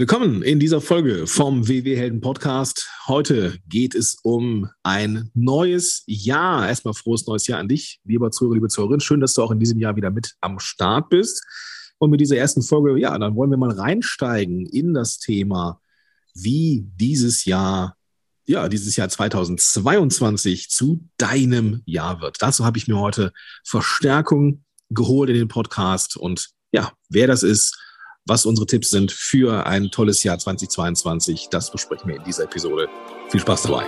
Willkommen in dieser Folge vom WW Helden Podcast. Heute geht es um ein neues Jahr. Erstmal frohes neues Jahr an dich, lieber Zuhörer, liebe Zuhörerin. Schön, dass du auch in diesem Jahr wieder mit am Start bist. Und mit dieser ersten Folge, ja, dann wollen wir mal reinsteigen in das Thema, wie dieses Jahr, ja, dieses Jahr 2022 zu deinem Jahr wird. Dazu habe ich mir heute Verstärkung geholt in den Podcast und ja, wer das ist, was unsere Tipps sind für ein tolles Jahr 2022, das besprechen wir in dieser Episode. Viel Spaß dabei.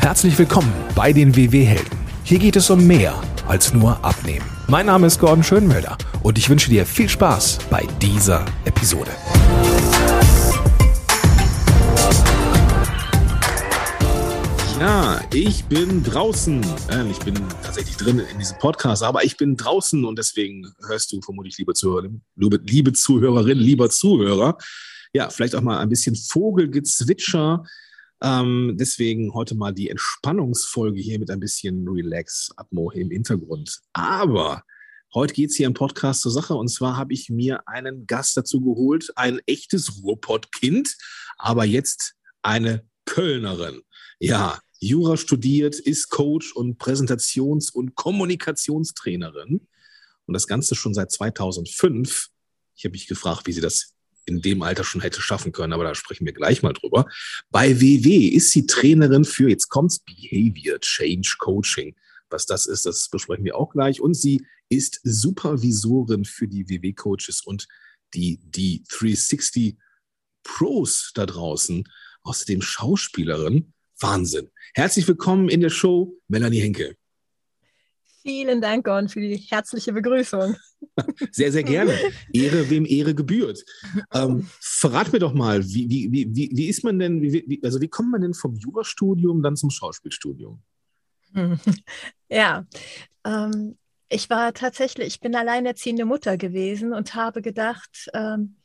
Herzlich willkommen bei den WW-Helden. Hier geht es um mehr als nur Abnehmen. Mein Name ist Gordon Schönmelder und ich wünsche dir viel Spaß bei dieser Episode. Ja, ich bin draußen. ich bin tatsächlich drin in diesem Podcast, aber ich bin draußen und deswegen hörst du vermutlich, liebe Zuhörerin, liebe Zuhörerin, lieber Zuhörer, ja, vielleicht auch mal ein bisschen Vogelgezwitscher. Ähm, deswegen heute mal die Entspannungsfolge hier mit ein bisschen Relax-Atmo im Hintergrund. Aber heute geht es hier im Podcast zur Sache und zwar habe ich mir einen Gast dazu geholt, ein echtes Ruhrpott-Kind, aber jetzt eine Kölnerin. Ja, Jura studiert, ist Coach und Präsentations- und Kommunikationstrainerin. Und das Ganze schon seit 2005. Ich habe mich gefragt, wie sie das in dem Alter schon hätte schaffen können, aber da sprechen wir gleich mal drüber. Bei WW ist sie Trainerin für, jetzt kommt's, Behavior Change Coaching. Was das ist, das besprechen wir auch gleich. Und sie ist Supervisorin für die WW-Coaches und die, die 360 Pros da draußen. Außerdem Schauspielerin Wahnsinn. Herzlich willkommen in der Show, Melanie Henke. Vielen Dank, Gordon, für die herzliche Begrüßung. Sehr, sehr gerne. Ehre, wem Ehre gebührt. Ähm, verrat mir doch mal, wie, wie, wie, wie ist man denn, wie, also wie kommt man denn vom Jurastudium dann zum Schauspielstudium? Ja, ähm, ich war tatsächlich, ich bin alleinerziehende Mutter gewesen und habe gedacht, ähm,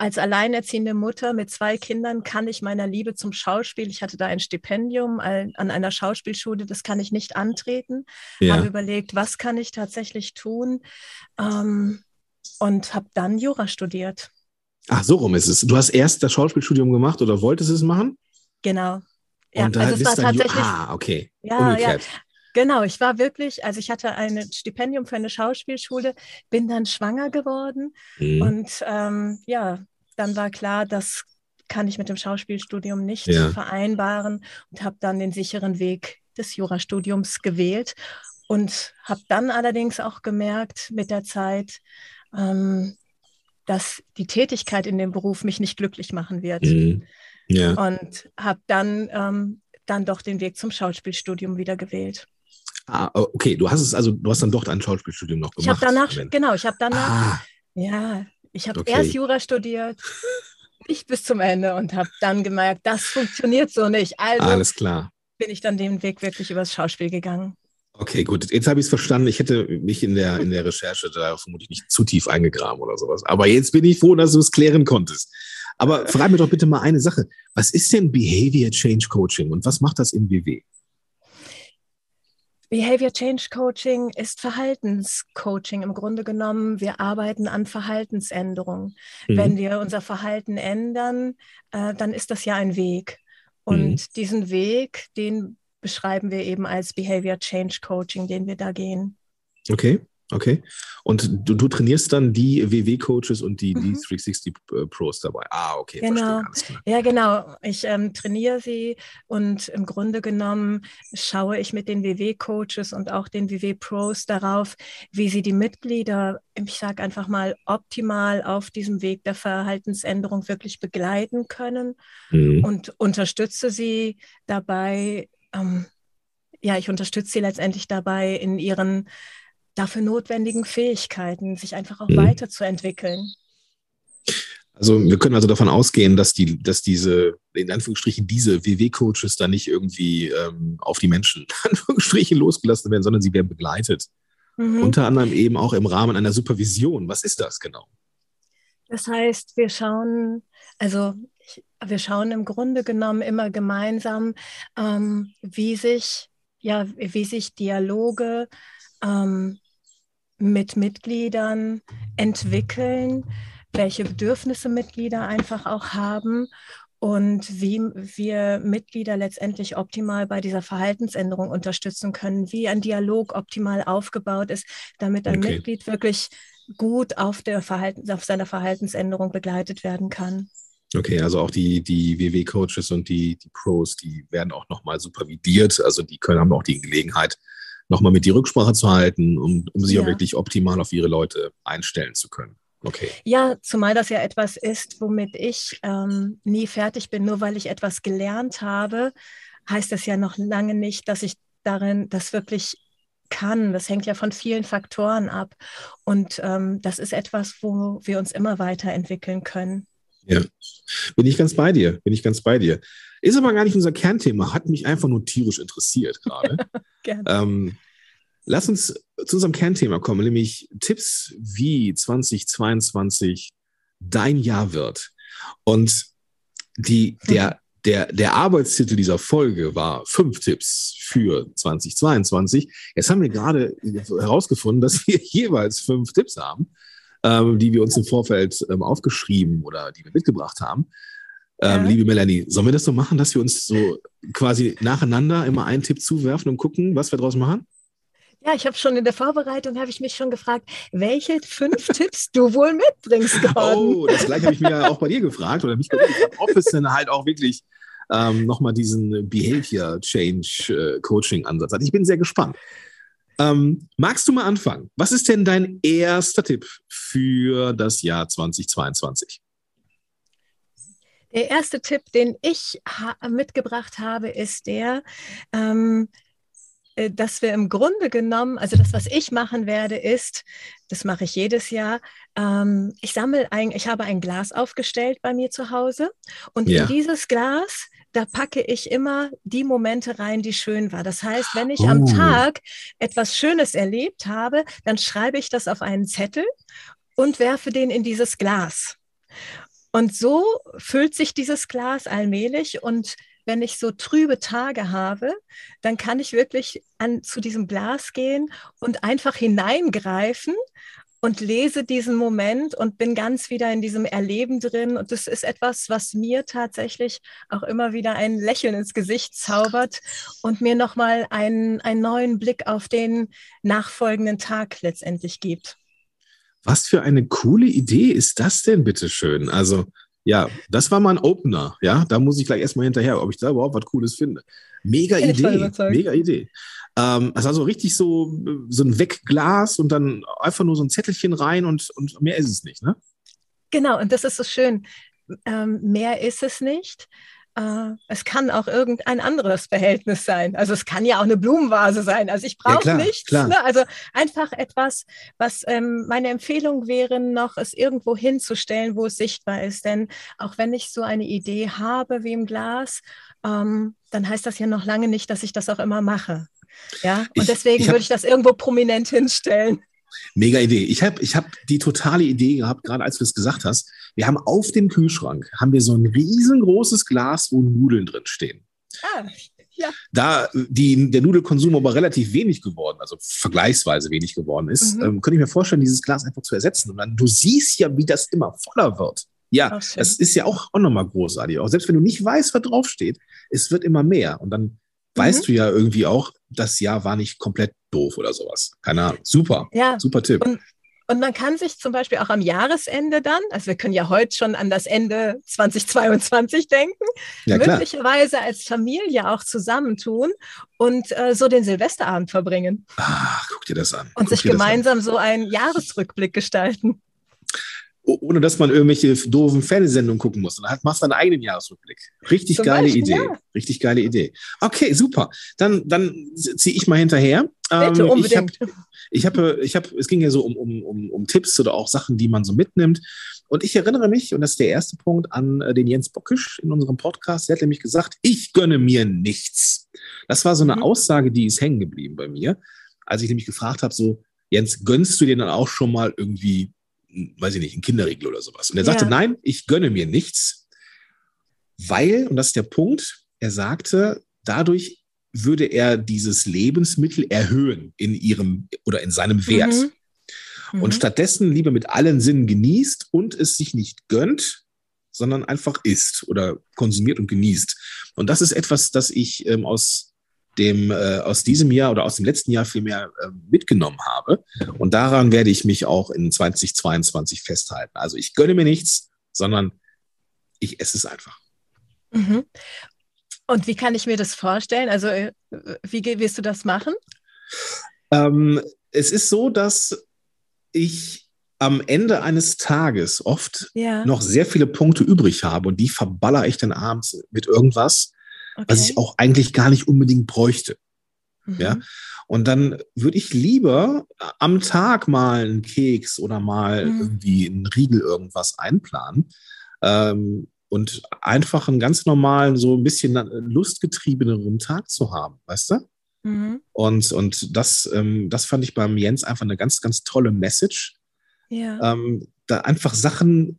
als alleinerziehende Mutter mit zwei Kindern kann ich meiner Liebe zum Schauspiel, ich hatte da ein Stipendium an einer Schauspielschule, das kann ich nicht antreten. Ja. Habe überlegt, was kann ich tatsächlich tun ähm, und habe dann Jura studiert. Ach, so rum ist es. Du hast erst das Schauspielstudium gemacht oder wolltest es machen? Genau. Ja, und also es war tatsächlich. Ah, okay. Ja, Umgekehrt. ja. Genau, ich war wirklich, also ich hatte ein Stipendium für eine Schauspielschule, bin dann schwanger geworden mhm. und ähm, ja, dann war klar, das kann ich mit dem Schauspielstudium nicht ja. vereinbaren und habe dann den sicheren Weg des Jurastudiums gewählt und habe dann allerdings auch gemerkt mit der Zeit, ähm, dass die Tätigkeit in dem Beruf mich nicht glücklich machen wird. Mhm. Ja. Und habe dann, ähm, dann doch den Weg zum Schauspielstudium wieder gewählt. Ah, okay, du hast es also, du hast dann doch ein Schauspielstudium noch gemacht. Ich habe danach, genau, ich habe danach, ah. ja, ich habe okay. erst Jura studiert, nicht bis zum Ende und habe dann gemerkt, das funktioniert so nicht. Also Alles klar. bin ich dann den Weg wirklich übers Schauspiel gegangen. Okay, gut. Jetzt habe ich es verstanden. Ich hätte mich in der, in der Recherche da vermutlich nicht zu tief eingegraben oder sowas. Aber jetzt bin ich froh, dass du es klären konntest. Aber frag mir doch bitte mal eine Sache. Was ist denn Behavior Change Coaching und was macht das im BW? Behavior Change Coaching ist Verhaltenscoaching im Grunde genommen. Wir arbeiten an Verhaltensänderungen. Mhm. Wenn wir unser Verhalten ändern, äh, dann ist das ja ein Weg. Und mhm. diesen Weg, den beschreiben wir eben als Behavior Change Coaching, den wir da gehen. Okay. Okay. Und du, du trainierst dann die WW-Coaches und die, die 360 mhm. Pros dabei. Ah, okay. Genau. Ja, genau. Ich ähm, trainiere sie und im Grunde genommen schaue ich mit den WW-Coaches und auch den WW-Pros darauf, wie sie die Mitglieder, ich sage einfach mal, optimal auf diesem Weg der Verhaltensänderung wirklich begleiten können mhm. und unterstütze sie dabei. Ähm, ja, ich unterstütze sie letztendlich dabei in ihren dafür notwendigen Fähigkeiten, sich einfach auch mhm. weiterzuentwickeln. Also wir können also davon ausgehen, dass die, dass diese, in Anführungsstrichen, diese WW-Coaches da nicht irgendwie ähm, auf die Menschen, in Anführungsstrichen, losgelassen werden, sondern sie werden begleitet. Mhm. Unter anderem eben auch im Rahmen einer Supervision. Was ist das genau? Das heißt, wir schauen, also wir schauen im Grunde genommen immer gemeinsam, ähm, wie sich, ja, wie sich Dialoge ähm, mit Mitgliedern entwickeln, welche Bedürfnisse Mitglieder einfach auch haben und wie wir Mitglieder letztendlich optimal bei dieser Verhaltensänderung unterstützen können, wie ein Dialog optimal aufgebaut ist, damit ein okay. Mitglied wirklich gut auf, der Verhalten, auf seiner Verhaltensänderung begleitet werden kann. Okay, also auch die, die WW-Coaches und die, die Pros, die werden auch nochmal supervidiert. Also die können haben auch die Gelegenheit, nochmal mit die Rücksprache zu halten, um, um sich ja. auch wirklich optimal auf ihre Leute einstellen zu können. Okay. Ja, zumal das ja etwas ist, womit ich ähm, nie fertig bin. Nur weil ich etwas gelernt habe, heißt das ja noch lange nicht, dass ich darin das wirklich kann. Das hängt ja von vielen Faktoren ab. Und ähm, das ist etwas, wo wir uns immer weiterentwickeln können. Ja, bin ich ganz bei dir, bin ich ganz bei dir. Ist aber gar nicht unser Kernthema, hat mich einfach nur tierisch interessiert gerade. Ähm, Lass uns zu unserem Kernthema kommen, nämlich Tipps, wie 2022 dein Jahr wird. Und die, der, der, der Arbeitstitel dieser Folge war fünf Tipps für 2022. Jetzt haben wir gerade herausgefunden, dass wir jeweils fünf Tipps haben, ähm, die wir uns im Vorfeld ähm, aufgeschrieben oder die wir mitgebracht haben. Ähm. Liebe Melanie, sollen wir das so machen, dass wir uns so quasi nacheinander immer einen Tipp zuwerfen und gucken, was wir daraus machen? Ja, ich habe schon in der Vorbereitung, habe ich mich schon gefragt, welche fünf Tipps du wohl mitbringst, Gordon. Oh, das gleiche habe ich mir ja auch bei dir gefragt oder mich gefragt, ob es denn halt auch wirklich ähm, nochmal diesen Behavior Change äh, Coaching Ansatz hat. Ich bin sehr gespannt. Ähm, magst du mal anfangen? Was ist denn dein erster Tipp für das Jahr 2022? Der erste Tipp, den ich ha mitgebracht habe, ist der, ähm, äh, dass wir im Grunde genommen, also das, was ich machen werde, ist, das mache ich jedes Jahr, ähm, ich sammle ein, ich habe ein Glas aufgestellt bei mir zu Hause und ja. in dieses Glas da packe ich immer die Momente rein, die schön war. Das heißt, wenn ich oh. am Tag etwas Schönes erlebt habe, dann schreibe ich das auf einen Zettel und werfe den in dieses Glas. Und so füllt sich dieses Glas allmählich und wenn ich so trübe Tage habe, dann kann ich wirklich an, zu diesem Glas gehen und einfach hineingreifen und lese diesen Moment und bin ganz wieder in diesem Erleben drin. Und das ist etwas, was mir tatsächlich auch immer wieder ein Lächeln ins Gesicht zaubert und mir nochmal einen, einen neuen Blick auf den nachfolgenden Tag letztendlich gibt. Was für eine coole Idee ist das denn, bitteschön? Also ja, das war mal ein Opener. Ja, da muss ich gleich erstmal hinterher, ob ich da überhaupt was Cooles finde. Mega Idee. Mega Idee. Ähm, also, also richtig so, so ein Wegglas und dann einfach nur so ein Zettelchen rein und, und mehr ist es nicht, ne? Genau, und das ist so schön. Ähm, mehr ist es nicht. Äh, es kann auch irgendein anderes Behältnis sein. Also es kann ja auch eine Blumenvase sein. Also ich brauche ja, nichts. Ne? Also einfach etwas, was ähm, meine Empfehlung wäre, noch es irgendwo hinzustellen, wo es sichtbar ist. Denn auch wenn ich so eine Idee habe wie im Glas, ähm, dann heißt das ja noch lange nicht, dass ich das auch immer mache. Ja, und ich, deswegen ich hab, würde ich das irgendwo prominent hinstellen. Mega Idee. Ich habe ich hab die totale Idee gehabt, gerade als du es gesagt hast. Wir haben auf dem Kühlschrank haben wir so ein riesengroßes Glas, wo Nudeln drin stehen. Ah, ja. Da die, der Nudelkonsum aber relativ wenig geworden, also vergleichsweise wenig geworden ist, mhm. ähm, könnte ich mir vorstellen, dieses Glas einfach zu ersetzen. Und dann, du siehst ja, wie das immer voller wird. Ja, das ist ja auch, auch nochmal großartig. Auch selbst wenn du nicht weißt, was draufsteht, es wird immer mehr. Und dann weißt mhm. du ja irgendwie auch, das Jahr war nicht komplett doof oder sowas. Keine Ahnung. Super. Ja. Super Tipp. Und, und man kann sich zum Beispiel auch am Jahresende dann, also wir können ja heute schon an das Ende 2022 denken, ja, möglicherweise als Familie auch zusammentun und äh, so den Silvesterabend verbringen. Ach, guck dir das an. Und guck sich gemeinsam so einen Jahresrückblick gestalten ohne dass man irgendwelche doofen Fernsehsendungen gucken muss. Dann machst du deinen eigenen Jahresrückblick. Richtig Zum geile Beispiel, Idee. Ja. Richtig geile Idee. Okay, super. Dann, dann ziehe ich mal hinterher. Bitte, ähm, unbedingt. Ich habe, ich habe, es ging ja so um, um, um, um Tipps oder auch Sachen, die man so mitnimmt. Und ich erinnere mich, und das ist der erste Punkt, an äh, den Jens Bockisch in unserem Podcast. Der hat nämlich gesagt, ich gönne mir nichts. Das war so eine mhm. Aussage, die ist hängen geblieben bei mir, als ich nämlich gefragt habe, so, Jens, gönnst du dir dann auch schon mal irgendwie weiß ich nicht, ein Kinderriegel oder sowas. Und er sagte, ja. nein, ich gönne mir nichts, weil, und das ist der Punkt, er sagte, dadurch würde er dieses Lebensmittel erhöhen in ihrem oder in seinem Wert. Mhm. mhm. und stattdessen lieber mit allen Sinnen genießt und es sich nicht gönnt, sondern einfach isst oder konsumiert und genießt. Und das ist etwas, das ich ähm, aus dem äh, aus diesem Jahr oder aus dem letzten Jahr vielmehr äh, mitgenommen habe. Und daran werde ich mich auch in 2022 festhalten. Also ich gönne mir nichts, sondern ich esse es einfach. Mhm. Und wie kann ich mir das vorstellen? Also äh, wie wirst du das machen? Ähm, es ist so, dass ich am Ende eines Tages oft ja. noch sehr viele Punkte übrig habe und die verballer ich dann abends mit irgendwas, okay. was ich auch eigentlich gar nicht unbedingt bräuchte. Mhm. Ja. Und dann würde ich lieber am Tag mal einen Keks oder mal mhm. irgendwie einen Riegel irgendwas einplanen. Ähm, und einfach einen ganz normalen, so ein bisschen lustgetriebeneren Tag zu haben, weißt du? Mhm. Und, und das, ähm, das fand ich beim Jens einfach eine ganz, ganz tolle Message, ja. Ähm, da einfach Sachen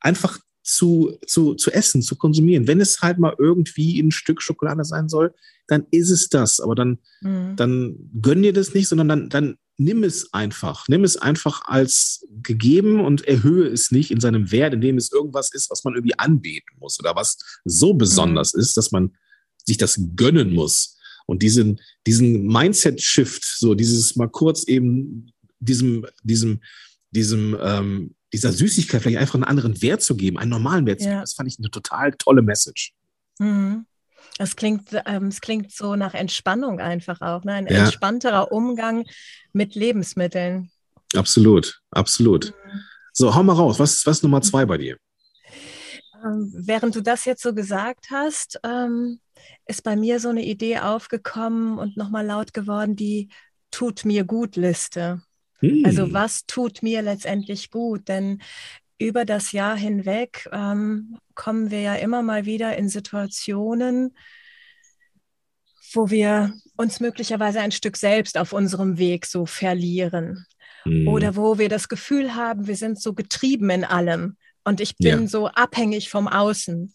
einfach zu, zu, zu essen, zu konsumieren. Wenn es halt mal irgendwie ein Stück Schokolade sein soll, dann ist es das. Aber dann, mhm. dann gönn dir das nicht, sondern dann, dann nimm es einfach. Nimm es einfach als gegeben und erhöhe es nicht in seinem Wert, indem es irgendwas ist, was man irgendwie anbeten muss oder was so besonders mhm. ist, dass man sich das gönnen muss. Und diesen, diesen Mindset-Shift, so dieses mal kurz eben diesem, diesem, diesem, ähm, dieser Süßigkeit vielleicht einfach einen anderen Wert zu geben, einen normalen Wert zu geben. Das fand ich eine total tolle Message. Mhm. Es klingt, ähm, es klingt so nach Entspannung einfach auch, ne? ein ja. entspannterer Umgang mit Lebensmitteln. Absolut, absolut. Mhm. So, hau mal raus. Was, was ist Nummer zwei bei dir? Ähm, während du das jetzt so gesagt hast, ähm, ist bei mir so eine Idee aufgekommen und nochmal laut geworden, die Tut mir gut Liste. Also hm. was tut mir letztendlich gut? Denn über das Jahr hinweg ähm, kommen wir ja immer mal wieder in Situationen, wo wir uns möglicherweise ein Stück selbst auf unserem Weg so verlieren. Hm. Oder wo wir das Gefühl haben, wir sind so getrieben in allem und ich bin ja. so abhängig vom Außen.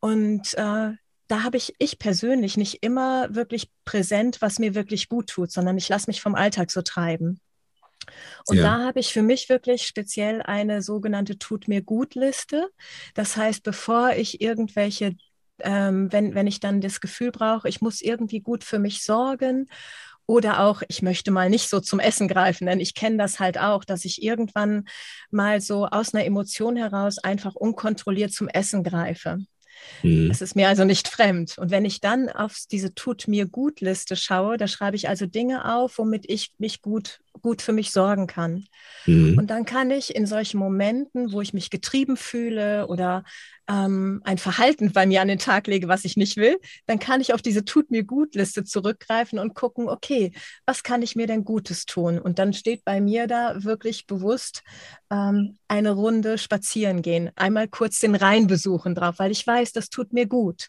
Und äh, da habe ich ich persönlich nicht immer wirklich präsent, was mir wirklich gut tut, sondern ich lasse mich vom Alltag so treiben. Und ja. da habe ich für mich wirklich speziell eine sogenannte Tut mir gut Liste. Das heißt, bevor ich irgendwelche, ähm, wenn, wenn ich dann das Gefühl brauche, ich muss irgendwie gut für mich sorgen oder auch, ich möchte mal nicht so zum Essen greifen, denn ich kenne das halt auch, dass ich irgendwann mal so aus einer Emotion heraus einfach unkontrolliert zum Essen greife. Mhm. Es ist mir also nicht fremd. Und wenn ich dann auf diese Tut mir gut Liste schaue, da schreibe ich also Dinge auf, womit ich mich gut, gut für mich sorgen kann. Mhm. Und dann kann ich in solchen Momenten, wo ich mich getrieben fühle oder ähm, ein Verhalten bei mir an den Tag lege, was ich nicht will, dann kann ich auf diese Tut mir gut Liste zurückgreifen und gucken, okay, was kann ich mir denn Gutes tun? Und dann steht bei mir da wirklich bewusst ähm, eine Runde spazieren gehen, einmal kurz den Rhein besuchen drauf, weil ich weiß, das tut mir gut.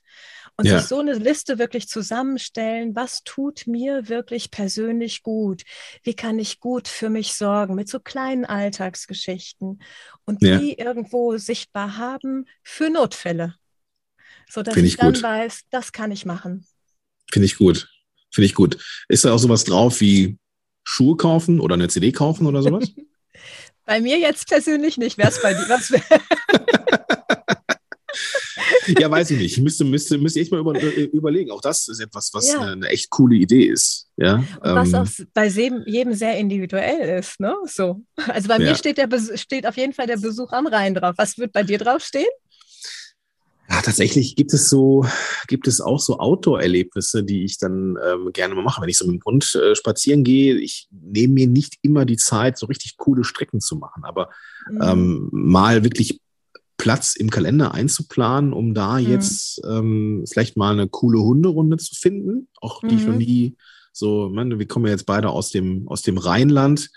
Und ja. sich so eine Liste wirklich zusammenstellen, was tut mir wirklich persönlich gut? Wie kann ich gut für mich sorgen mit so kleinen Alltagsgeschichten und ja. die irgendwo sichtbar haben für Notfälle, sodass ich, ich dann gut. weiß, das kann ich machen. Finde ich gut. Finde ich gut. Ist da auch sowas drauf wie Schuhe kaufen oder eine CD kaufen oder sowas? bei mir jetzt persönlich nicht. Wäre es bei dir? Was ja, weiß ich nicht. Ich müsste, müsste, müsste echt mal über, äh, überlegen. Auch das ist etwas, was ja. eine, eine, echt coole Idee ist. Ja, was ähm, auch bei jedem sehr individuell ist. Ne? So. Also bei ja. mir steht, der, steht auf jeden Fall der Besuch am Rhein drauf. Was wird bei dir draufstehen? Ja, tatsächlich gibt es so, gibt es auch so Outdoor-Erlebnisse, die ich dann ähm, gerne mal mache. Wenn ich so mit dem Hund äh, spazieren gehe, ich nehme mir nicht immer die Zeit, so richtig coole Strecken zu machen, aber mhm. ähm, mal wirklich Platz im Kalender einzuplanen, um da mhm. jetzt ähm, vielleicht mal eine coole Hunderunde zu finden. Auch die mhm. ich noch nie so, meine, wir kommen ja jetzt beide aus dem, aus dem Rheinland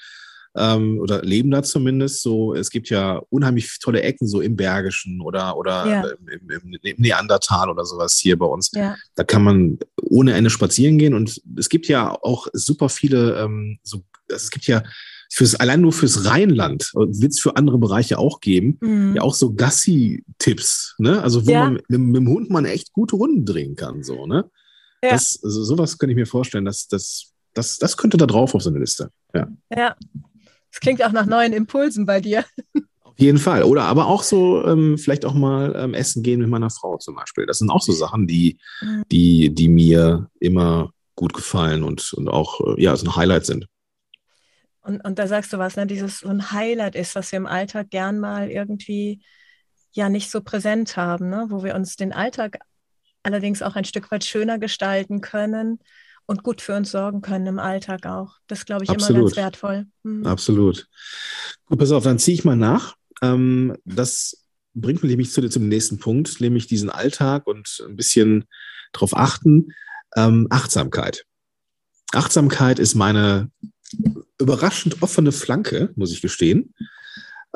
ähm, oder leben da zumindest. So, es gibt ja unheimlich tolle Ecken, so im Bergischen oder, oder ja. im, im, im, Neandertal oder sowas hier bei uns. Ja. Da kann man ohne Ende spazieren gehen und es gibt ja auch super viele, ähm, so, also es gibt ja fürs, allein nur fürs Rheinland, wird es für andere Bereiche auch geben, mhm. ja auch so Gassi-Tipps, ne? Also wo ja. man mit, mit, dem Hund mal echt gute Runden drehen kann, so, ne? Ja. Das, also sowas könnte ich mir vorstellen, dass das, das, das könnte da drauf auf so eine Liste. Ja. Ja. Es klingt auch nach neuen Impulsen bei dir. Auf jeden Fall. Oder aber auch so, ähm, vielleicht auch mal ähm, essen gehen mit meiner Frau zum Beispiel. Das sind auch so Sachen, die, mhm. die, die mir immer gut gefallen und, und auch äh, ja, so ein Highlight sind. Und, und da sagst du was, ne, dieses so ein Highlight ist, was wir im Alltag gern mal irgendwie ja nicht so präsent haben, ne? wo wir uns den Alltag allerdings auch ein Stück weit schöner gestalten können und gut für uns sorgen können im Alltag auch. Das glaube ich Absolut. immer ganz wertvoll. Mhm. Absolut. Gut, pass auf, dann ziehe ich mal nach. Ähm, das bringt mich nämlich zu, zum nächsten Punkt, nämlich diesen Alltag und ein bisschen darauf achten. Ähm, Achtsamkeit. Achtsamkeit ist meine überraschend offene Flanke, muss ich gestehen.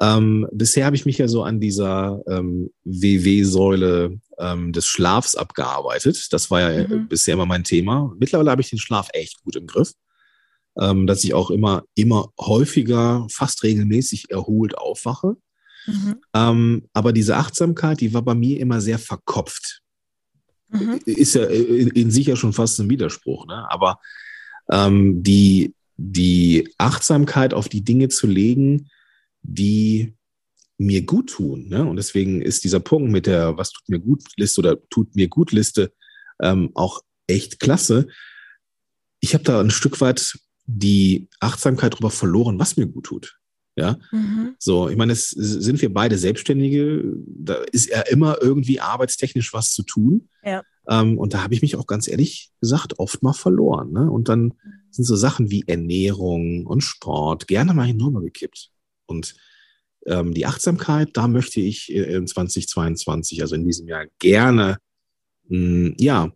Ähm, bisher habe ich mich ja so an dieser ähm, WW-Säule ähm, des Schlafs abgearbeitet. Das war ja mhm. bisher immer mein Thema. Mittlerweile habe ich den Schlaf echt gut im Griff, ähm, dass ich auch immer, immer häufiger, fast regelmäßig erholt aufwache. Mhm. Ähm, aber diese Achtsamkeit, die war bei mir immer sehr verkopft. Mhm. Ist ja in, in, sich ja schon fast ein Widerspruch, ne? aber ähm, die, die Achtsamkeit auf die Dinge zu legen, die mir gut tun. Ne? Und deswegen ist dieser Punkt mit der Was tut mir gut Liste oder tut mir gut Liste ähm, auch echt klasse. Ich habe da ein Stück weit die Achtsamkeit darüber verloren, was mir gut tut. Ja, mhm. so, ich meine, es sind wir beide Selbstständige, da ist ja immer irgendwie arbeitstechnisch was zu tun. Ja. Ähm, und da habe ich mich auch ganz ehrlich gesagt oft mal verloren. Ne? Und dann sind so Sachen wie Ernährung und Sport gerne mal hinüber gekippt. Und ähm, die Achtsamkeit, da möchte ich in 2022, also in diesem Jahr, gerne, mh, hm, ja,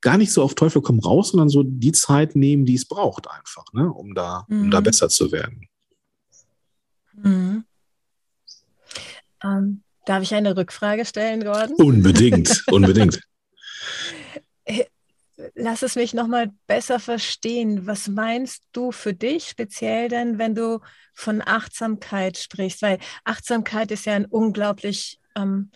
gar nicht so auf Teufel komm raus, sondern so die Zeit nehmen, die es braucht einfach, ne, um da, mhm. um da mhm. besser zu werden. Mhm. Ähm, darf ich eine Rückfrage stellen, Gordon? Unbedingt, unbedingt. Lass es mich nochmal besser verstehen. Was meinst du für dich speziell denn, wenn du von Achtsamkeit sprichst? Weil Achtsamkeit ist ja ein unglaublich ähm,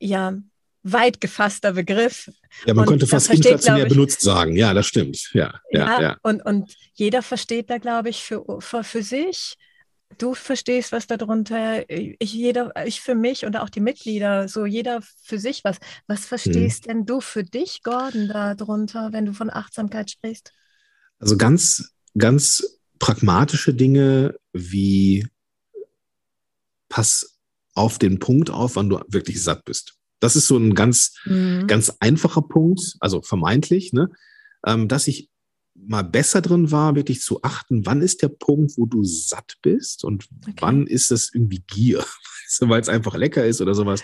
ja, weit gefasster Begriff. Ja, man und könnte fast inflationär benutzt sagen. Ja, das stimmt. Ja, ja, ja, ja. Und, und jeder versteht da, glaube ich, für, für, für sich du verstehst was darunter, ich, jeder, ich für mich und auch die Mitglieder, so jeder für sich was. Was verstehst hm. denn du für dich, Gordon, darunter, wenn du von Achtsamkeit sprichst? Also ganz, ganz pragmatische Dinge wie pass auf den Punkt auf, wann du wirklich satt bist. Das ist so ein ganz, mhm. ganz einfacher Punkt, also vermeintlich, ne? Ähm, dass ich mal besser drin war, wirklich zu achten, wann ist der Punkt, wo du satt bist und okay. wann ist das irgendwie Gier, weil es einfach lecker ist oder sowas.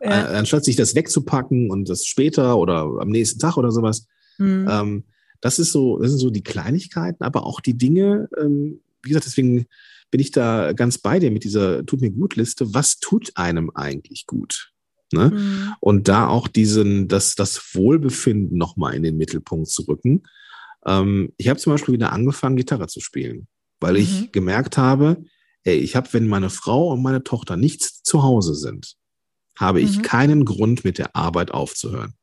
Ja. Äh, anstatt sich das wegzupacken und das später oder am nächsten Tag oder sowas. Mhm. Ähm, das ist so, das sind so die Kleinigkeiten, aber auch die Dinge, ähm, wie gesagt, deswegen bin ich da ganz bei dir mit dieser Tut mir gut Liste. Was tut einem eigentlich gut? Ne? Mhm. Und da auch diesen, das, das Wohlbefinden nochmal in den Mittelpunkt zu rücken. Ähm, ich habe zum Beispiel wieder angefangen, Gitarre zu spielen, weil mhm. ich gemerkt habe, ey, ich habe, wenn meine Frau und meine Tochter nicht zu Hause sind, habe ich mhm. keinen Grund, mit der Arbeit aufzuhören.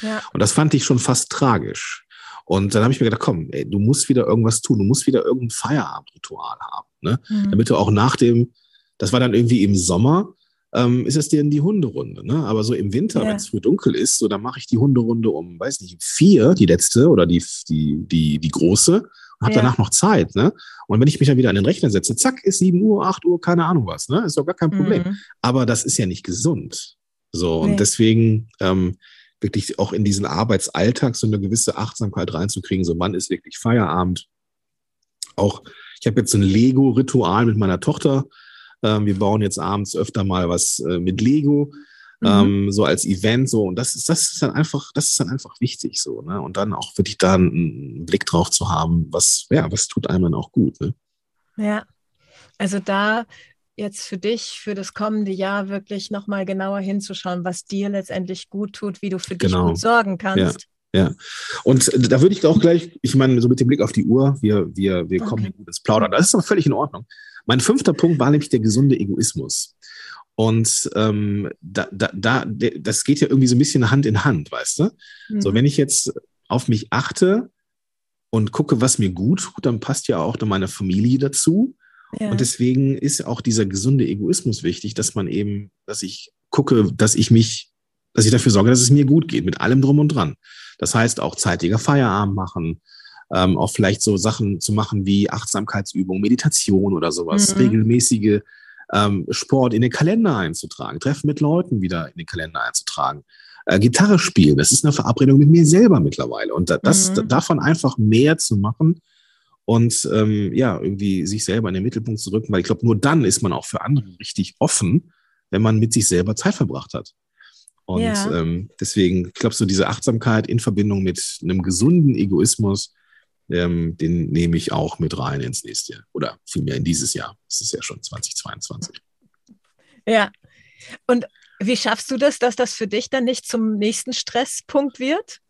Ja. Und das fand ich schon fast tragisch. Und dann habe ich mir gedacht, komm, ey, du musst wieder irgendwas tun, du musst wieder irgendein Feierabendritual haben, ne? Mhm. damit du auch nach dem, das war dann irgendwie im Sommer, ähm, ist es denn die Hunderunde. Ne? Aber so im Winter, ja. wenn es früh dunkel ist, so dann mache ich die Hunderunde um, weiß nicht, vier, die letzte oder die, die, die, die große und habe ja. danach noch Zeit. Ne? Und wenn ich mich dann wieder an den Rechner setze, zack, ist 7 Uhr, 8 Uhr, keine Ahnung was. Ne? Ist doch gar kein Problem. Mhm. Aber das ist ja nicht gesund. So, und nee. deswegen ähm, wirklich auch in diesen Arbeitsalltag so eine gewisse Achtsamkeit reinzukriegen. So, wann ist wirklich Feierabend? Auch, ich habe jetzt so ein Lego-Ritual mit meiner Tochter ähm, wir bauen jetzt abends öfter mal was äh, mit Lego. Mhm. Ähm, so als Event so und das ist das ist dann einfach das ist dann einfach wichtig so ne und dann auch wirklich da einen Blick drauf zu haben was ja was tut einem dann auch gut ne? ja also da jetzt für dich für das kommende Jahr wirklich noch mal genauer hinzuschauen was dir letztendlich gut tut wie du für dich genau. gut sorgen kannst ja. Ja, und da würde ich auch gleich, ich meine, so mit dem Blick auf die Uhr, wir, wir, wir okay. kommen gut ins Plaudern. Das ist aber völlig in Ordnung. Mein fünfter Punkt war nämlich der gesunde Egoismus. Und ähm, da, da, da, das geht ja irgendwie so ein bisschen Hand in Hand, weißt du? Mhm. So, wenn ich jetzt auf mich achte und gucke, was mir gut tut, dann passt ja auch meine Familie dazu. Ja. Und deswegen ist auch dieser gesunde Egoismus wichtig, dass man eben, dass ich gucke, dass ich mich, dass ich dafür sorge, dass es mir gut geht, mit allem drum und dran. Das heißt auch zeitiger Feierabend machen, ähm, auch vielleicht so Sachen zu machen wie Achtsamkeitsübung, Meditation oder sowas, mhm. regelmäßige ähm, Sport in den Kalender einzutragen, Treffen mit Leuten wieder in den Kalender einzutragen. Äh, Gitarre spielen, das ist eine Verabredung mit mir selber mittlerweile. Und das, mhm. davon einfach mehr zu machen und ähm, ja, irgendwie sich selber in den Mittelpunkt zu rücken, weil ich glaube, nur dann ist man auch für andere richtig offen, wenn man mit sich selber Zeit verbracht hat. Und ja. ähm, deswegen, ich glaube, so diese Achtsamkeit in Verbindung mit einem gesunden Egoismus, ähm, den nehme ich auch mit rein ins nächste Jahr oder vielmehr in dieses Jahr. Es ist ja schon 2022. Ja. Und wie schaffst du das, dass das für dich dann nicht zum nächsten Stresspunkt wird?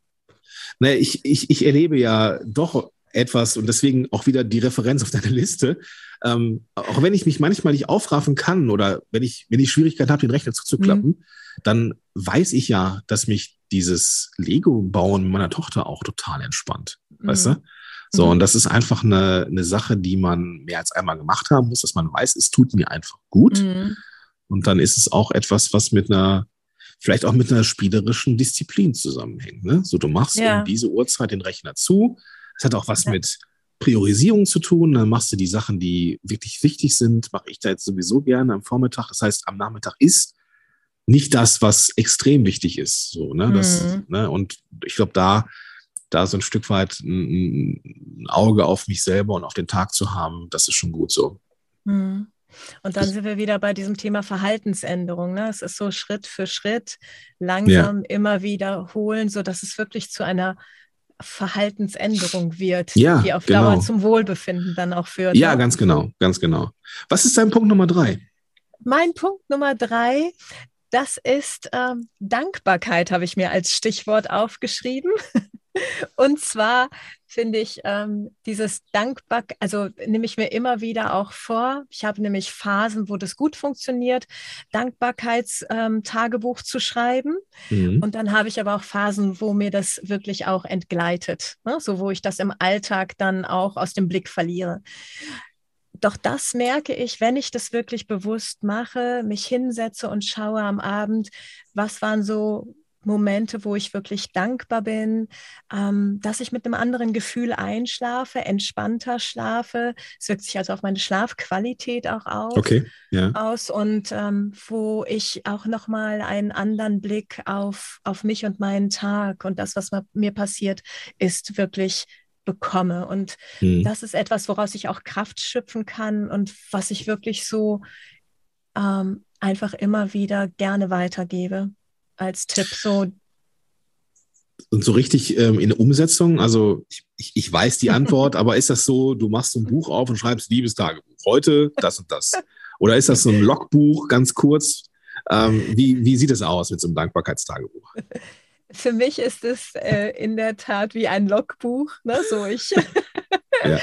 Naja, ich, ich, ich erlebe ja doch etwas und deswegen auch wieder die Referenz auf deine Liste. Ähm, auch wenn ich mich manchmal nicht aufraffen kann oder wenn ich, wenn ich Schwierigkeiten habe, den Rechner zuzuklappen, mhm. dann weiß ich ja, dass mich dieses Lego-Bauen meiner Tochter auch total entspannt. Mhm. Weißt du? So, mhm. und das ist einfach eine, eine Sache, die man mehr als einmal gemacht haben muss, dass man weiß, es tut mir einfach gut. Mhm. Und dann ist es auch etwas, was mit einer, vielleicht auch mit einer spielerischen Disziplin zusammenhängt. Ne? So, du machst ja. um diese Uhrzeit den Rechner zu. Es hat auch was ja. mit Priorisierung zu tun. Dann machst du die Sachen, die wirklich wichtig sind, mache ich da jetzt sowieso gerne am Vormittag. Das heißt, am Nachmittag ist nicht das, was extrem wichtig ist. So, ne? Das, mhm. ne? Und ich glaube, da da so ein Stück weit ein, ein, Auge auf mich selber und auf den Tag zu haben, das ist schon gut so. Mhm. Und dann sind wir wieder bei diesem Thema Verhaltensänderung. Ne? Es ist so Schritt für Schritt langsam ja. immer wiederholen, sodass es wirklich zu einer Verhaltensänderung wird, ja, die auf genau. Dauer zum Wohlbefinden dann auch führt. Ja, ne? ganz genau, ganz genau. Was ist dein Punkt Nummer drei? Mein Punkt Nummer drei, das ist ähm, Dankbarkeit, habe ich mir als Stichwort aufgeschrieben. Und zwar finde ich ähm, dieses Dankbar, also nehme ich mir immer wieder auch vor. Ich habe nämlich Phasen, wo das gut funktioniert, Dankbarkeitstagebuch ähm, zu schreiben. Mhm. Und dann habe ich aber auch Phasen, wo mir das wirklich auch entgleitet, ne? so wo ich das im Alltag dann auch aus dem Blick verliere. Doch das merke ich, wenn ich das wirklich bewusst mache, mich hinsetze und schaue am Abend, was waren so Momente, wo ich wirklich dankbar bin, ähm, dass ich mit einem anderen Gefühl einschlafe, entspannter schlafe. Es wirkt sich also auf meine Schlafqualität auch aus. Okay, ja. aus und ähm, wo ich auch nochmal einen anderen Blick auf, auf mich und meinen Tag und das, was mir passiert, ist wirklich bekomme. Und hm. das ist etwas, woraus ich auch Kraft schöpfen kann und was ich wirklich so ähm, einfach immer wieder gerne weitergebe als Tipp so? Und so richtig ähm, in der Umsetzung, also ich, ich, weiß die Antwort, aber ist das so, du machst so ein Buch auf und schreibst Liebestagebuch, heute das und das? Oder ist das so ein Logbuch, ganz kurz? Ähm, wie, wie sieht es aus mit so einem Dankbarkeitstagebuch? Für mich ist es äh, in der Tat wie ein Logbuch. Ne? So ich, ja.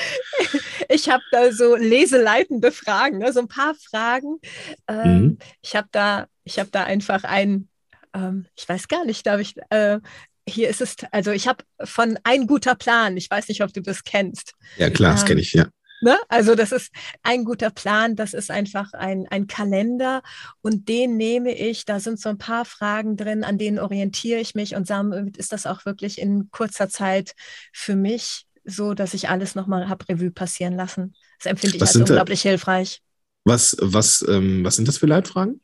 ich habe da so leseleitende Fragen, ne? so ein paar Fragen. Ähm, mhm. Ich habe da, ich habe da einfach ein ähm, ich weiß gar nicht, darf ich, äh, hier ist es, also ich habe von ein guter Plan, ich weiß nicht, ob du das kennst. Ja, klar, das kenne ich, ja. Ne? Also das ist ein guter Plan, das ist einfach ein, ein Kalender und den nehme ich, da sind so ein paar Fragen drin, an denen orientiere ich mich und damit ist das auch wirklich in kurzer Zeit für mich so, dass ich alles nochmal habe Revue passieren lassen. Das empfinde ich was als unglaublich da, hilfreich. Was, was, ähm, was sind das für Leitfragen?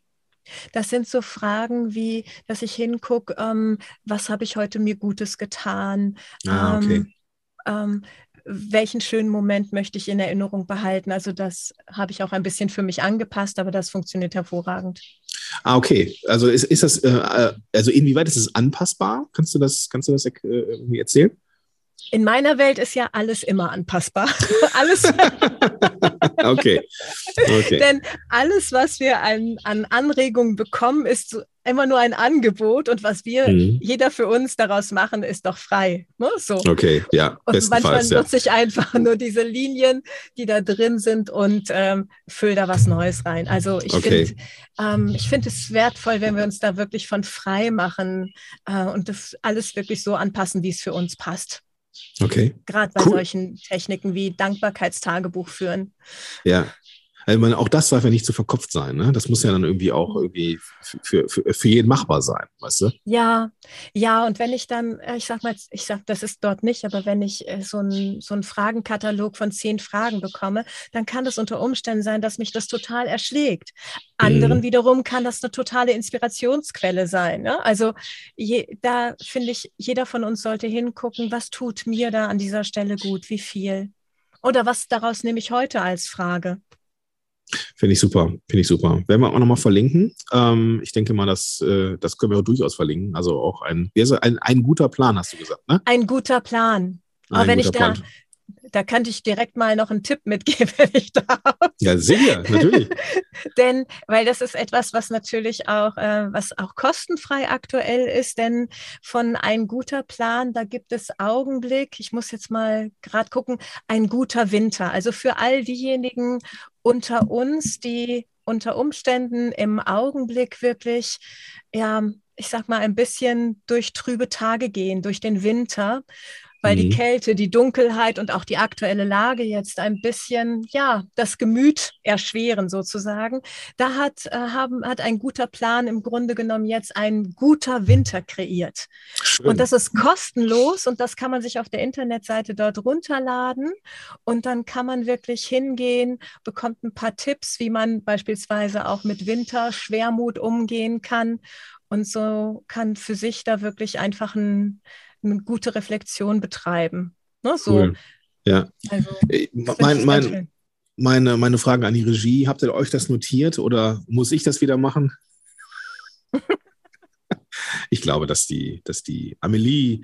Das sind so Fragen wie, dass ich hingucke, ähm, was habe ich heute mir Gutes getan? Ah, okay. Ähm, ähm, welchen schönen Moment möchte ich in Erinnerung behalten? Also das habe ich auch ein bisschen für mich angepasst, aber das funktioniert hervorragend. Ah, okay. Also ist, ist das, äh, äh also inwieweit ist es anpassbar? Kannst du das, kannst du das äh, irgendwie erzählen? In meiner Welt ist ja alles immer anpassbar. alles. okay. okay. Denn alles, was wir an, an Anregungen bekommen, ist immer nur ein Angebot und was wir, mhm. jeder für uns daraus machen, ist doch frei. Ne? So. Okay, ja. Und manchmal nutze ja. ich einfach nur diese Linien, die da drin sind und ähm, fülle da was Neues rein. Also ich okay. finde ähm, ich finde es wertvoll, wenn wir uns da wirklich von frei machen äh, und das alles wirklich so anpassen, wie es für uns passt. Okay. Gerade bei cool. solchen Techniken wie Dankbarkeitstagebuch führen. Ja. Also meine, auch das darf ja nicht zu verkopft sein. Ne? Das muss ja dann irgendwie auch irgendwie für, für, für jeden machbar sein, weißt du? Ja, ja, und wenn ich dann, äh, ich sag mal, ich sag, das ist dort nicht, aber wenn ich äh, so einen so einen Fragenkatalog von zehn Fragen bekomme, dann kann das unter Umständen sein, dass mich das total erschlägt. Anderen mhm. wiederum kann das eine totale Inspirationsquelle sein. Ne? Also je, da finde ich, jeder von uns sollte hingucken, was tut mir da an dieser Stelle gut, wie viel. Oder was daraus nehme ich heute als Frage? Finde ich super, finde ich super. Werden wir auch nochmal verlinken. Ähm, ich denke mal, das, äh, das können wir auch durchaus verlinken. Also auch ein, ein, ein guter Plan, hast du gesagt, ne? Ein guter Plan. Aber ein wenn ich da, Plan da könnte ich direkt mal noch einen Tipp mitgeben, wenn ich darf. Ja, sicher, natürlich. denn, weil das ist etwas, was natürlich auch, äh, was auch kostenfrei aktuell ist, denn von ein guter Plan, da gibt es Augenblick, ich muss jetzt mal gerade gucken, ein guter Winter. Also für all diejenigen unter uns, die unter Umständen im Augenblick wirklich, ja, ich sag mal, ein bisschen durch trübe Tage gehen, durch den Winter weil mhm. die Kälte, die Dunkelheit und auch die aktuelle Lage jetzt ein bisschen, ja, das Gemüt erschweren sozusagen. Da hat, äh, haben, hat ein guter Plan im Grunde genommen jetzt ein guter Winter kreiert. Schön. Und das ist kostenlos und das kann man sich auf der Internetseite dort runterladen und dann kann man wirklich hingehen, bekommt ein paar Tipps, wie man beispielsweise auch mit Winter Schwermut umgehen kann und so kann für sich da wirklich einfach ein gute Reflexion betreiben. Ne, so. Cool. Ja. Also, äh, mein, mein, meine, meine Frage an die Regie, habt ihr euch das notiert oder muss ich das wieder machen? ich glaube, dass die, dass die Amelie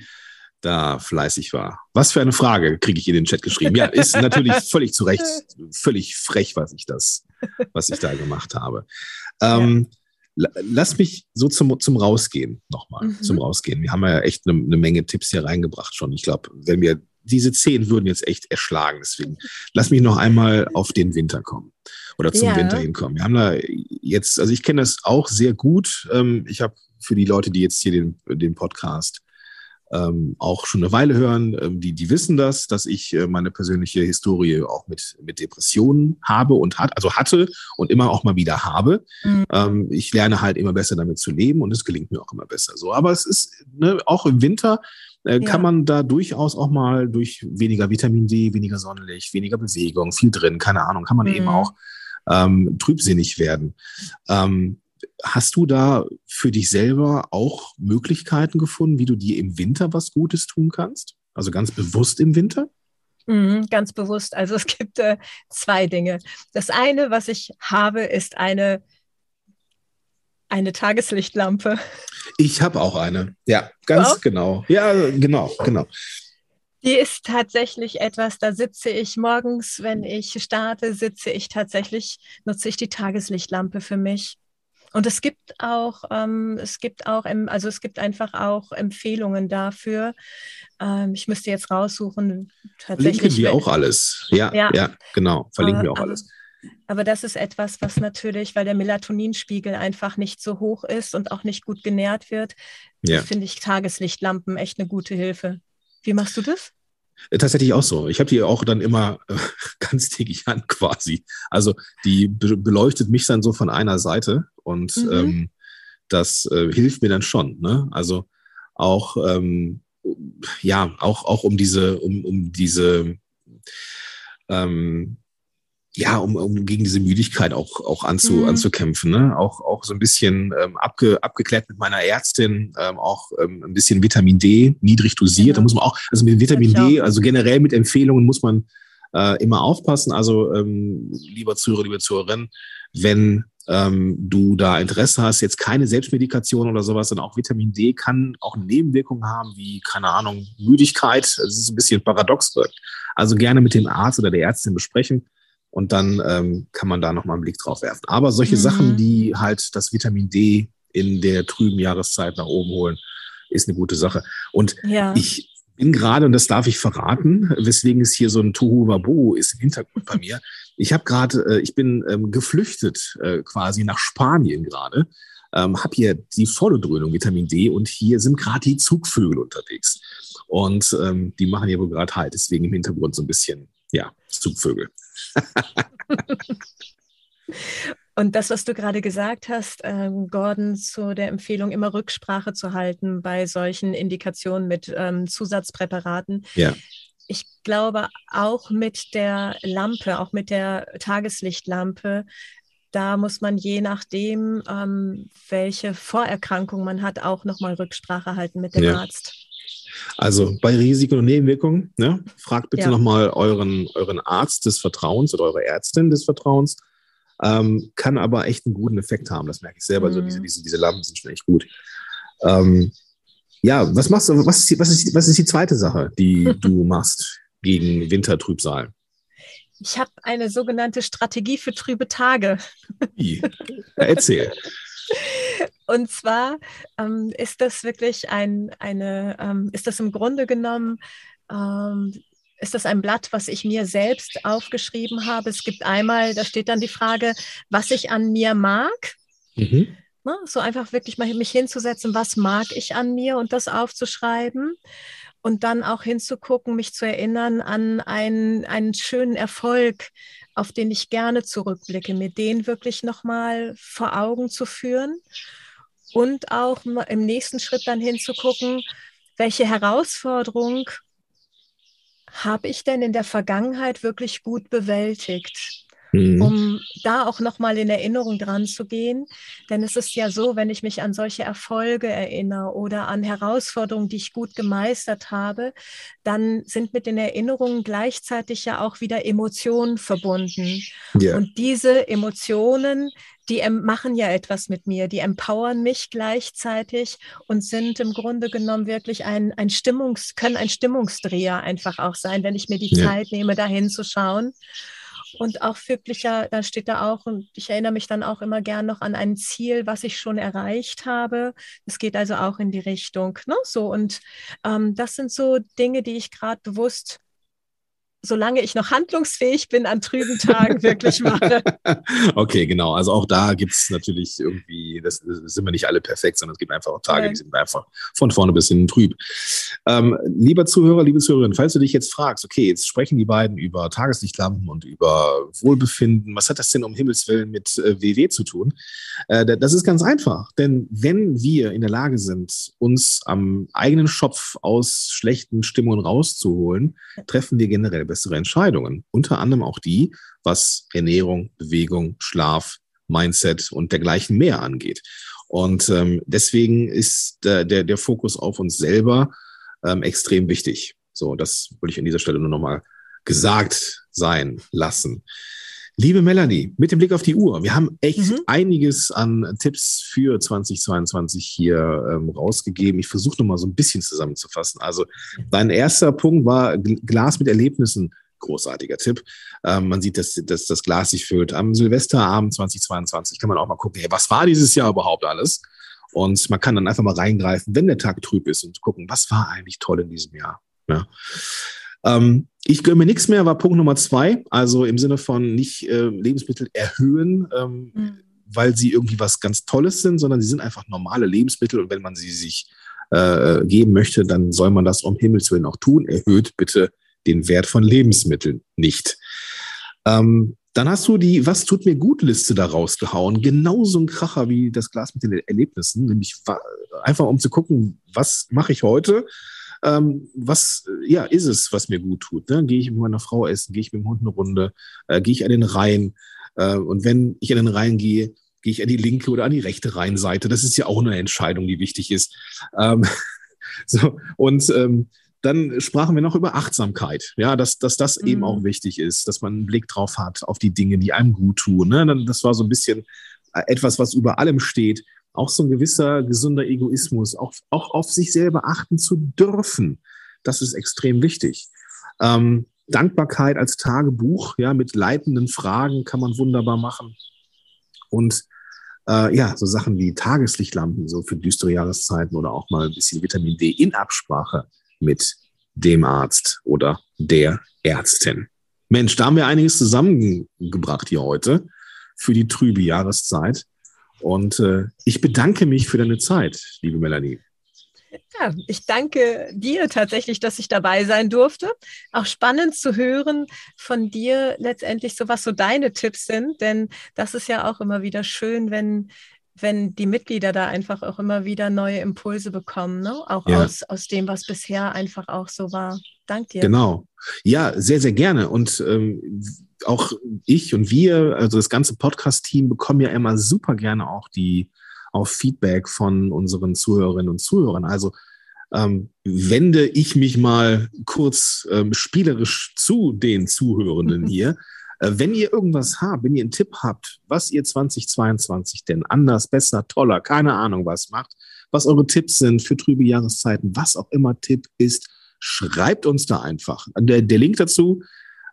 da fleißig war. Was für eine Frage kriege ich in den Chat geschrieben? Ja, ist natürlich völlig zu Recht, völlig frech, was ich das, was ich da gemacht habe. Ähm, ja lass mich so zum, zum Rausgehen nochmal, mhm. zum Rausgehen. Wir haben ja echt eine, eine Menge Tipps hier reingebracht schon. Ich glaube, wenn wir diese zehn würden jetzt echt erschlagen. Deswegen lass mich noch einmal auf den Winter kommen oder zum ja. Winter hinkommen. Wir haben da jetzt, also ich kenne das auch sehr gut. Ähm, ich habe für die Leute, die jetzt hier den, den Podcast ähm, auch schon eine Weile hören, ähm, die, die wissen das, dass ich äh, meine persönliche Historie auch mit, mit Depressionen habe und hat, also hatte und immer auch mal wieder habe. Mhm. Ähm, ich lerne halt immer besser damit zu leben und es gelingt mir auch immer besser so. Aber es ist ne, auch im Winter äh, ja. kann man da durchaus auch mal durch weniger Vitamin D, weniger Sonnenlicht, weniger Bewegung, viel drin, keine Ahnung, kann man mhm. eben auch ähm, trübsinnig werden. Ähm, Hast du da für dich selber auch Möglichkeiten gefunden, wie du dir im Winter was Gutes tun kannst? Also ganz bewusst im Winter? Mhm, ganz bewusst. Also es gibt äh, zwei Dinge. Das eine, was ich habe, ist eine, eine Tageslichtlampe. Ich habe auch eine. Ja, ganz genau. Ja, genau, genau. Die ist tatsächlich etwas, da sitze ich morgens, wenn ich starte, sitze ich tatsächlich, nutze ich die Tageslichtlampe für mich. Und es gibt auch, ähm, es gibt auch, also es gibt einfach auch Empfehlungen dafür. Ähm, ich müsste jetzt raussuchen. Verlinken wir auch alles. Ja, ja, ja genau. Verlinken wir auch alles. Aber das ist etwas, was natürlich, weil der Melatoninspiegel einfach nicht so hoch ist und auch nicht gut genährt wird, ja. finde ich Tageslichtlampen echt eine gute Hilfe. Wie machst du das? Äh, tatsächlich auch so. Ich habe die auch dann immer äh, ganz täglich an quasi. Also die be beleuchtet mich dann so von einer Seite und mhm. ähm, das äh, hilft mir dann schon. Ne? Also auch ähm, ja auch auch um diese um um diese ähm, ja, um, um gegen diese Müdigkeit auch, auch anzu, mhm. anzukämpfen. Ne? Auch, auch so ein bisschen ähm, abge, abgeklärt mit meiner Ärztin, ähm, auch ähm, ein bisschen Vitamin D, niedrig dosiert. Ja. Da muss man auch, also mit Vitamin D, also generell mit Empfehlungen muss man äh, immer aufpassen. Also, ähm, lieber Zuhörer, liebe Zuhörerin, wenn ähm, du da Interesse hast, jetzt keine Selbstmedikation oder sowas, dann auch Vitamin D kann auch Nebenwirkungen haben, wie, keine Ahnung, Müdigkeit. Das ist ein bisschen paradox wirkt. Also gerne mit dem Arzt oder der Ärztin besprechen und dann ähm, kann man da nochmal einen Blick drauf werfen. Aber solche mhm. Sachen, die halt das Vitamin D in der trüben Jahreszeit nach oben holen, ist eine gute Sache. Und ja. ich bin gerade, und das darf ich verraten, weswegen es hier so ein Tohu Wabohu ist im Hintergrund bei mir. Ich habe gerade, äh, ich bin ähm, geflüchtet äh, quasi nach Spanien gerade, ähm, habe hier die volle Dröhnung Vitamin D und hier sind gerade die Zugvögel unterwegs. Und ähm, die machen hier wohl gerade halt, deswegen im Hintergrund so ein bisschen, ja, Zugvögel. Und das, was du gerade gesagt hast, ähm, Gordon, zu der Empfehlung, immer Rücksprache zu halten bei solchen Indikationen mit ähm, Zusatzpräparaten. Ja. Ich glaube, auch mit der Lampe, auch mit der Tageslichtlampe, da muss man je nachdem, ähm, welche Vorerkrankung man hat, auch nochmal Rücksprache halten mit dem ja. Arzt. Also bei Risiken und Nebenwirkungen, ne, fragt bitte ja. nochmal euren, euren Arzt des Vertrauens oder eure Ärztin des Vertrauens. Ähm, kann aber echt einen guten Effekt haben, das merke ich selber. Mhm. Also diese, diese, diese Lampen sind schon echt gut. Ähm, ja, was machst du, was ist, die, was, ist, was ist die zweite Sache, die du machst gegen Wintertrübsal? Ich habe eine sogenannte Strategie für trübe Tage. Ja, erzähl. Und zwar ähm, ist das wirklich ein, eine, ähm, ist das im Grunde genommen, ähm, ist das ein Blatt, was ich mir selbst aufgeschrieben habe. Es gibt einmal, da steht dann die Frage, was ich an mir mag. Mhm. Ne, so einfach wirklich mal mich hinzusetzen, was mag ich an mir und das aufzuschreiben und dann auch hinzugucken, mich zu erinnern an einen, einen schönen Erfolg, auf den ich gerne zurückblicke, mir den wirklich nochmal vor Augen zu führen und auch im nächsten Schritt dann hinzugucken, welche Herausforderung habe ich denn in der Vergangenheit wirklich gut bewältigt? Mhm. um da auch nochmal in Erinnerung dran zu gehen. Denn es ist ja so, wenn ich mich an solche Erfolge erinnere oder an Herausforderungen, die ich gut gemeistert habe, dann sind mit den Erinnerungen gleichzeitig ja auch wieder Emotionen verbunden. Yeah. Und diese Emotionen, die machen ja etwas mit mir, die empowern mich gleichzeitig und sind im Grunde genommen wirklich ein, ein Stimmungs, können ein Stimmungsdreher einfach auch sein, wenn ich mir die ja. Zeit nehme, da hinzuschauen. Und auch wirklich ja, da steht da auch, und ich erinnere mich dann auch immer gern noch an ein Ziel, was ich schon erreicht habe. Es geht also auch in die Richtung. Ne? So, und ähm, das sind so Dinge, die ich gerade bewusst solange ich noch handlungsfähig bin, an trüben Tagen wirklich mache. okay, genau. Also auch da gibt es natürlich irgendwie, das, das, sind wir nicht alle perfekt, sondern es gibt einfach auch Tage, ja. die sind einfach von vorne bis hinten trüb. Ähm, lieber Zuhörer, liebe Zuhörerin, falls du dich jetzt fragst, okay, jetzt sprechen die beiden über Tageslichtlampen und über Wohlbefinden. Was hat das denn um Himmels Willen mit äh, WW zu tun? Äh, das ist ganz einfach, denn wenn wir in der Lage sind, uns am eigenen Schopf aus schlechten Stimmungen rauszuholen, treffen wir generell bessere Entscheidungen. Unter anderem auch die, was Ernährung, Bewegung, Schlaf, Mindset und dergleichen mehr angeht. Und ähm, deswegen ist äh, der, der Fokus auf uns selber ähm, extrem wichtig. So, das würde ich an dieser Stelle nur nochmal gesagt sein lassen. Liebe Melanie, mit dem Blick auf die Uhr, wir haben echt mhm. einiges an Tipps für 2022 hier ähm, rausgegeben. Ich versuche nochmal so ein bisschen zusammenzufassen. Also dein erster Punkt war Glas mit Erlebnissen. Großartiger Tipp. Ähm, man sieht, dass, dass das Glas sich füllt. Am Silvesterabend 2022 kann man auch mal gucken, hey, was war dieses Jahr überhaupt alles? Und man kann dann einfach mal reingreifen, wenn der Tag trüb ist und gucken, was war eigentlich toll in diesem Jahr. Ja. Ähm, ich gönne mir nichts mehr, war Punkt Nummer zwei. Also im Sinne von nicht äh, Lebensmittel erhöhen, ähm, mhm. weil sie irgendwie was ganz Tolles sind, sondern sie sind einfach normale Lebensmittel und wenn man sie sich äh, geben möchte, dann soll man das um Himmels Willen auch tun. Erhöht bitte den Wert von Lebensmitteln nicht. Ähm, dann hast du die Was tut mir gut Liste da rausgehauen. Genauso ein Kracher wie das Glas mit den Erlebnissen, nämlich einfach um zu gucken, was mache ich heute ähm, was ja ist es, was mir gut tut. Ne? Gehe ich mit meiner Frau essen, gehe ich mit dem Hund eine Runde, äh, gehe ich an den Rhein äh, und wenn ich an den Rhein gehe, gehe ich an die linke oder an die rechte Rheinseite. Das ist ja auch eine Entscheidung, die wichtig ist. Ähm, so, und ähm, dann sprachen wir noch über Achtsamkeit, ja, dass, dass das mhm. eben auch wichtig ist, dass man einen Blick drauf hat auf die Dinge, die einem gut tun. Ne? Das war so ein bisschen äh, etwas, was über allem steht auch so ein gewisser gesunder Egoismus, auch, auch auf sich selber achten zu dürfen. Das ist extrem wichtig. Ähm, Dankbarkeit als Tagebuch, ja, mit leitenden Fragen kann man wunderbar machen. Und äh, ja, so Sachen wie Tageslichtlampen, so für düstere Jahreszeiten oder auch mal ein bisschen Vitamin D in Absprache mit dem Arzt oder der Ärztin. Mensch, da haben wir einiges zusammengebracht hier heute für die trübe Jahreszeit. Und äh, ich bedanke mich für deine Zeit, liebe Melanie. Ja, ich danke dir tatsächlich, dass ich dabei sein durfte. Auch spannend zu hören von dir letztendlich so, was so deine Tipps sind, denn das ist ja auch immer wieder schön, wenn wenn die Mitglieder da einfach auch immer wieder neue Impulse bekommen, ne? auch ja. aus, aus dem, was bisher einfach auch so war. Dank dir. Genau. Ja, sehr, sehr gerne. Und ähm, auch ich und wir, also das ganze Podcast-Team, bekommen ja immer super gerne auch die auf Feedback von unseren Zuhörerinnen und Zuhörern. Also ähm, wende ich mich mal kurz ähm, spielerisch zu den Zuhörenden hier. Äh, wenn ihr irgendwas habt, wenn ihr einen Tipp habt, was ihr 2022 denn anders, besser, toller, keine Ahnung was macht, was eure Tipps sind für trübe Jahreszeiten, was auch immer Tipp ist, schreibt uns da einfach. Der, der Link dazu,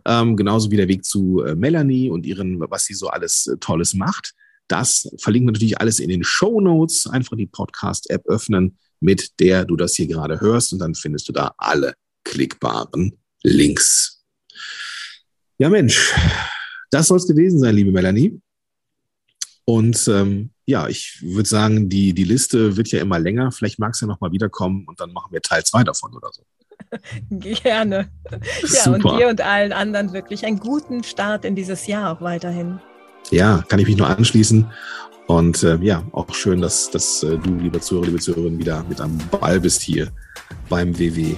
ähm, genauso wie der Weg zu äh, Melanie und ihren, was sie so alles äh, Tolles macht, das verlinken wir natürlich alles in den Show Notes. Einfach die Podcast-App öffnen, mit der du das hier gerade hörst und dann findest du da alle klickbaren Links. Ja, Mensch, das soll es gewesen sein, liebe Melanie. Und ähm, ja, ich würde sagen, die, die Liste wird ja immer länger. Vielleicht magst du ja nochmal wiederkommen und dann machen wir Teil 2 davon oder so. Gerne. Ja, Super. und dir und allen anderen wirklich einen guten Start in dieses Jahr auch weiterhin. Ja, kann ich mich nur anschließen. Und äh, ja, auch schön, dass, dass äh, du, liebe Zuhörer, liebe Zuhörerin, wieder mit am Ball bist hier beim WW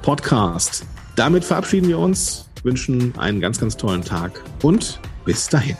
Podcast. Damit verabschieden wir uns, wünschen einen ganz, ganz tollen Tag und bis dahin.